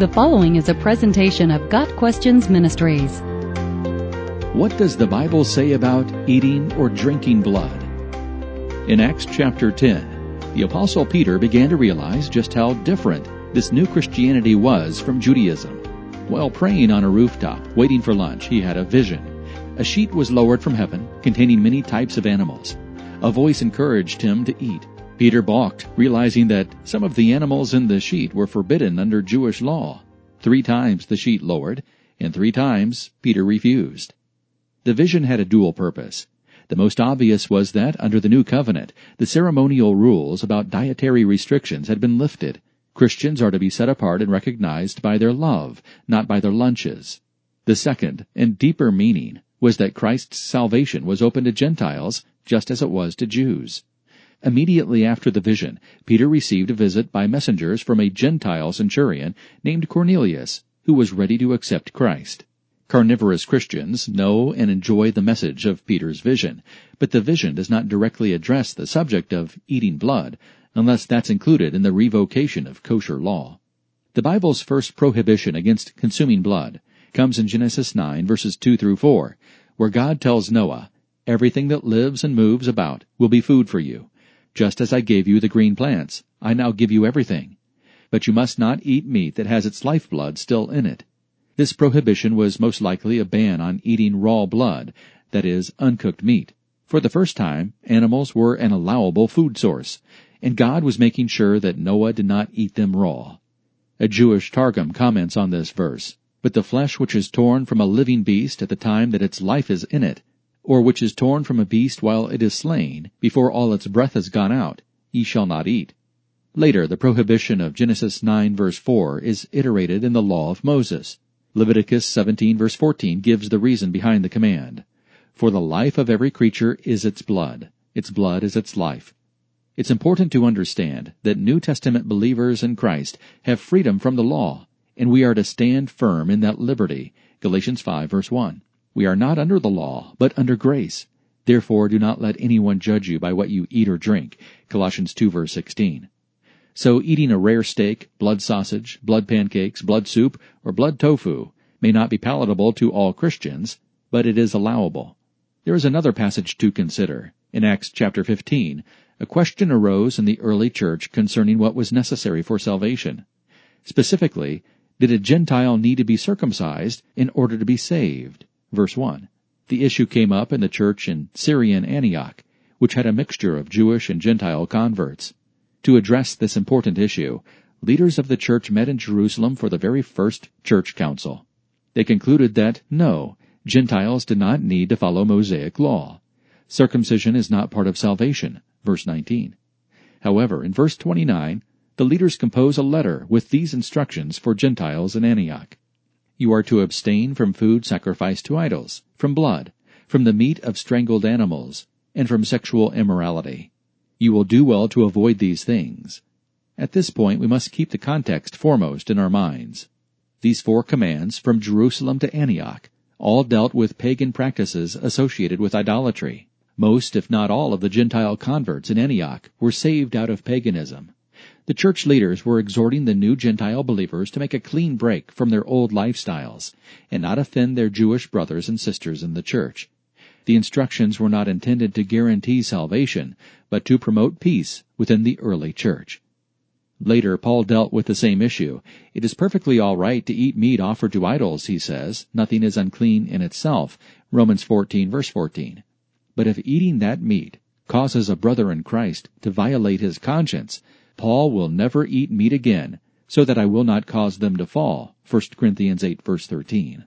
The following is a presentation of Got Questions Ministries. What does the Bible say about eating or drinking blood? In Acts chapter 10, the Apostle Peter began to realize just how different this new Christianity was from Judaism. While praying on a rooftop, waiting for lunch, he had a vision. A sheet was lowered from heaven, containing many types of animals. A voice encouraged him to eat. Peter balked, realizing that some of the animals in the sheet were forbidden under Jewish law. Three times the sheet lowered, and three times Peter refused. The vision had a dual purpose. The most obvious was that, under the new covenant, the ceremonial rules about dietary restrictions had been lifted. Christians are to be set apart and recognized by their love, not by their lunches. The second, and deeper meaning, was that Christ's salvation was open to Gentiles just as it was to Jews. Immediately after the vision, Peter received a visit by messengers from a Gentile centurion named Cornelius, who was ready to accept Christ. Carnivorous Christians know and enjoy the message of Peter's vision, but the vision does not directly address the subject of eating blood, unless that's included in the revocation of kosher law. The Bible's first prohibition against consuming blood comes in Genesis 9 verses 2 through 4, where God tells Noah, Everything that lives and moves about will be food for you. Just as I gave you the green plants, I now give you everything. But you must not eat meat that has its lifeblood still in it. This prohibition was most likely a ban on eating raw blood, that is, uncooked meat. For the first time, animals were an allowable food source, and God was making sure that Noah did not eat them raw. A Jewish Targum comments on this verse, But the flesh which is torn from a living beast at the time that its life is in it or which is torn from a beast while it is slain, before all its breath has gone out, ye shall not eat. Later, the prohibition of Genesis 9 verse 4 is iterated in the law of Moses. Leviticus 17 verse 14 gives the reason behind the command. For the life of every creature is its blood. Its blood is its life. It's important to understand that New Testament believers in Christ have freedom from the law, and we are to stand firm in that liberty. Galatians 5 verse 1. We are not under the law, but under grace. Therefore do not let anyone judge you by what you eat or drink. Colossians 2 verse 16. So eating a rare steak, blood sausage, blood pancakes, blood soup, or blood tofu may not be palatable to all Christians, but it is allowable. There is another passage to consider. In Acts chapter 15, a question arose in the early church concerning what was necessary for salvation. Specifically, did a Gentile need to be circumcised in order to be saved? Verse 1. The issue came up in the church in Syrian Antioch, which had a mixture of Jewish and Gentile converts. To address this important issue, leaders of the church met in Jerusalem for the very first church council. They concluded that, no, Gentiles did not need to follow Mosaic law. Circumcision is not part of salvation. Verse 19. However, in verse 29, the leaders compose a letter with these instructions for Gentiles in Antioch. You are to abstain from food sacrificed to idols, from blood, from the meat of strangled animals, and from sexual immorality. You will do well to avoid these things. At this point, we must keep the context foremost in our minds. These four commands from Jerusalem to Antioch all dealt with pagan practices associated with idolatry. Most, if not all, of the Gentile converts in Antioch were saved out of paganism. The church leaders were exhorting the new Gentile believers to make a clean break from their old lifestyles and not offend their Jewish brothers and sisters in the church. The instructions were not intended to guarantee salvation, but to promote peace within the early church. Later, Paul dealt with the same issue. It is perfectly all right to eat meat offered to idols, he says. Nothing is unclean in itself. Romans 14 verse 14. But if eating that meat causes a brother in Christ to violate his conscience, Paul will never eat meat again, so that I will not cause them to fall. 1 Corinthians 8 verse 13.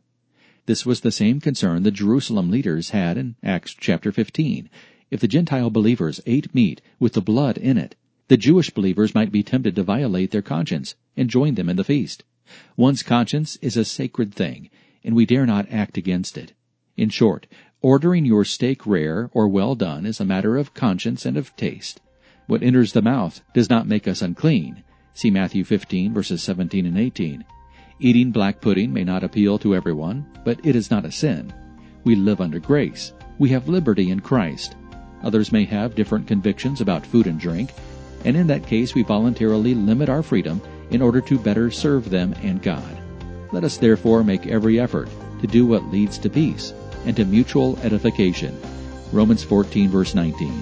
This was the same concern the Jerusalem leaders had in Acts chapter 15. If the Gentile believers ate meat with the blood in it, the Jewish believers might be tempted to violate their conscience and join them in the feast. One's conscience is a sacred thing, and we dare not act against it. In short, ordering your steak rare or well done is a matter of conscience and of taste. What enters the mouth does not make us unclean. See Matthew 15 verses 17 and 18. Eating black pudding may not appeal to everyone, but it is not a sin. We live under grace. We have liberty in Christ. Others may have different convictions about food and drink, and in that case we voluntarily limit our freedom in order to better serve them and God. Let us therefore make every effort to do what leads to peace and to mutual edification. Romans 14 verse 19.